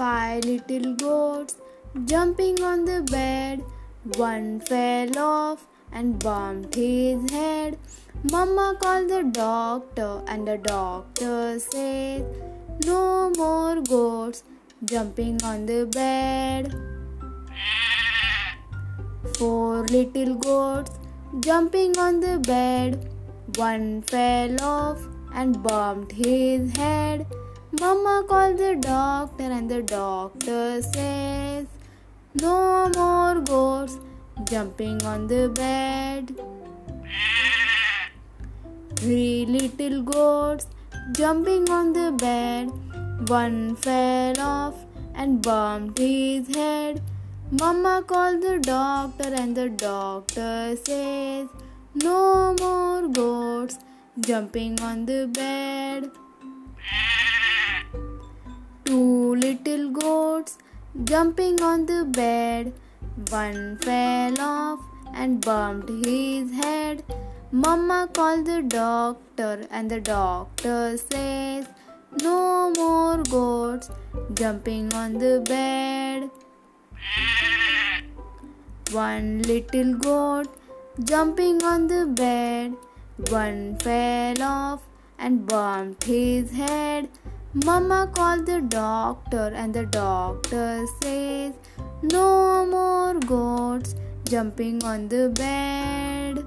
Five little goats jumping on the bed. One fell off and bumped his head. Mama called the doctor, and the doctor said, No more goats jumping on the bed. Four little goats jumping on the bed. One fell off and bumped his head. Mama called the doctor, and the doctor says, No more goats jumping on the bed. Three little goats jumping on the bed. One fell off and bumped his head. Mama called the doctor, and the doctor says, No more goats jumping on the bed. Little goats jumping on the bed. One fell off and bumped his head. Mama called the doctor, and the doctor says, No more goats jumping on the bed. One little goat jumping on the bed. One fell off and bumped his head. Mama called the doctor, and the doctor says, No more goats jumping on the bed.